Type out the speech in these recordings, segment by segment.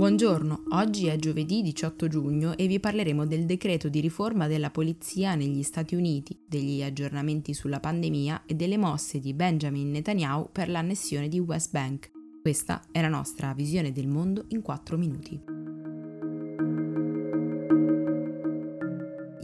Buongiorno, oggi è giovedì 18 giugno e vi parleremo del decreto di riforma della polizia negli Stati Uniti, degli aggiornamenti sulla pandemia e delle mosse di Benjamin Netanyahu per l'annessione di West Bank. Questa è la nostra visione del mondo in 4 minuti.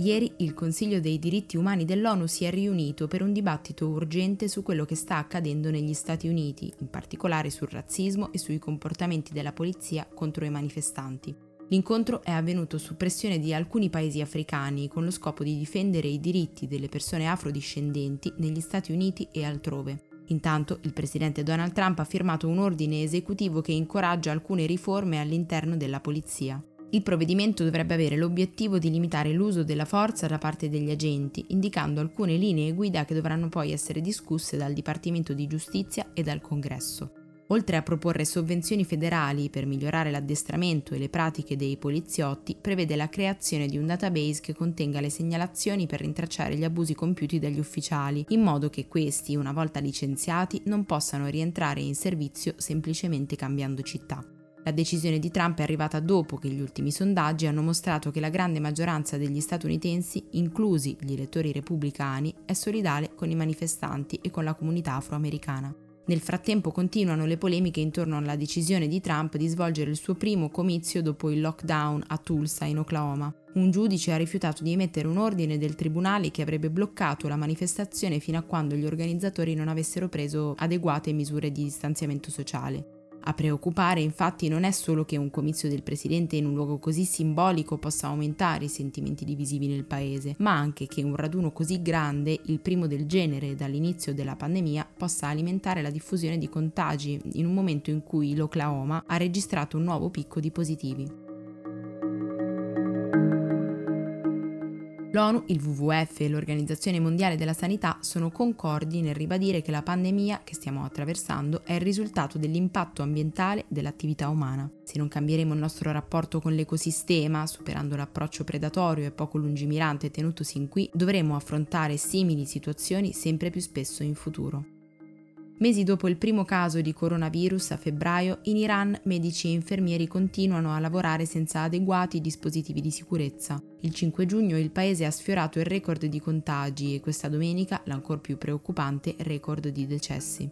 Ieri il Consiglio dei diritti umani dell'ONU si è riunito per un dibattito urgente su quello che sta accadendo negli Stati Uniti, in particolare sul razzismo e sui comportamenti della polizia contro i manifestanti. L'incontro è avvenuto su pressione di alcuni paesi africani con lo scopo di difendere i diritti delle persone afrodiscendenti negli Stati Uniti e altrove. Intanto il presidente Donald Trump ha firmato un ordine esecutivo che incoraggia alcune riforme all'interno della polizia. Il provvedimento dovrebbe avere l'obiettivo di limitare l'uso della forza da parte degli agenti, indicando alcune linee guida che dovranno poi essere discusse dal Dipartimento di Giustizia e dal Congresso. Oltre a proporre sovvenzioni federali per migliorare l'addestramento e le pratiche dei poliziotti, prevede la creazione di un database che contenga le segnalazioni per rintracciare gli abusi compiuti dagli ufficiali, in modo che questi, una volta licenziati, non possano rientrare in servizio semplicemente cambiando città. La decisione di Trump è arrivata dopo che gli ultimi sondaggi hanno mostrato che la grande maggioranza degli statunitensi, inclusi gli elettori repubblicani, è solidale con i manifestanti e con la comunità afroamericana. Nel frattempo continuano le polemiche intorno alla decisione di Trump di svolgere il suo primo comizio dopo il lockdown a Tulsa, in Oklahoma. Un giudice ha rifiutato di emettere un ordine del tribunale che avrebbe bloccato la manifestazione fino a quando gli organizzatori non avessero preso adeguate misure di distanziamento sociale. A preoccupare infatti non è solo che un comizio del presidente in un luogo così simbolico possa aumentare i sentimenti divisivi nel paese, ma anche che un raduno così grande, il primo del genere dall'inizio della pandemia, possa alimentare la diffusione di contagi in un momento in cui l'Oklahoma ha registrato un nuovo picco di positivi. L'ONU, il WWF e l'Organizzazione Mondiale della Sanità sono concordi nel ribadire che la pandemia che stiamo attraversando è il risultato dell'impatto ambientale dell'attività umana. Se non cambieremo il nostro rapporto con l'ecosistema, superando l'approccio predatorio e poco lungimirante tenutosi in qui, dovremo affrontare simili situazioni sempre più spesso in futuro. Mesi dopo il primo caso di coronavirus a febbraio, in Iran medici e infermieri continuano a lavorare senza adeguati dispositivi di sicurezza. Il 5 giugno il paese ha sfiorato il record di contagi e questa domenica l'ancor più preoccupante record di decessi.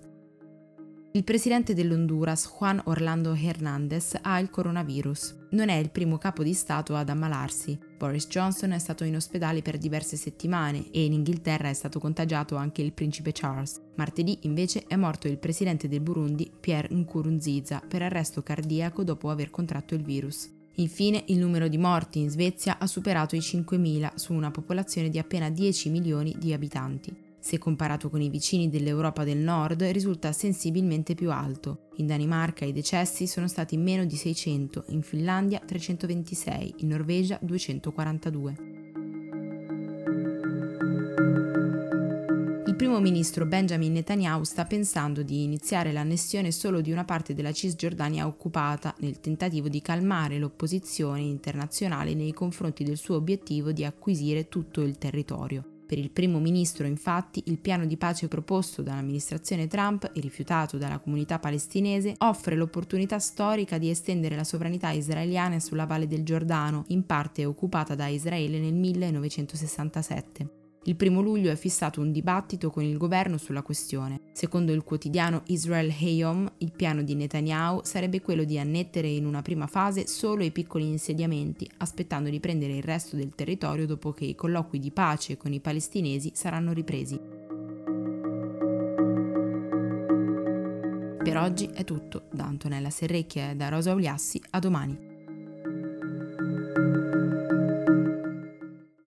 Il presidente dell'Honduras, Juan Orlando Hernández, ha il coronavirus. Non è il primo capo di Stato ad ammalarsi. Boris Johnson è stato in ospedale per diverse settimane e in Inghilterra è stato contagiato anche il principe Charles. Martedì invece è morto il presidente del Burundi, Pierre Nkurunziza, per arresto cardiaco dopo aver contratto il virus. Infine, il numero di morti in Svezia ha superato i 5.000 su una popolazione di appena 10 milioni di abitanti. Se comparato con i vicini dell'Europa del Nord risulta sensibilmente più alto. In Danimarca i decessi sono stati meno di 600, in Finlandia 326, in Norvegia 242. Il primo ministro Benjamin Netanyahu sta pensando di iniziare l'annessione solo di una parte della Cisgiordania occupata nel tentativo di calmare l'opposizione internazionale nei confronti del suo obiettivo di acquisire tutto il territorio. Per il primo ministro, infatti, il piano di pace proposto dall'amministrazione Trump e rifiutato dalla comunità palestinese offre l'opportunità storica di estendere la sovranità israeliana sulla valle del Giordano, in parte occupata da Israele nel 1967. Il primo luglio è fissato un dibattito con il governo sulla questione. Secondo il quotidiano Israel Hayom, il piano di Netanyahu sarebbe quello di annettere in una prima fase solo i piccoli insediamenti, aspettando di prendere il resto del territorio dopo che i colloqui di pace con i palestinesi saranno ripresi. Per oggi è tutto, da Antonella Serrecchia e da Rosa Uliassi, a domani.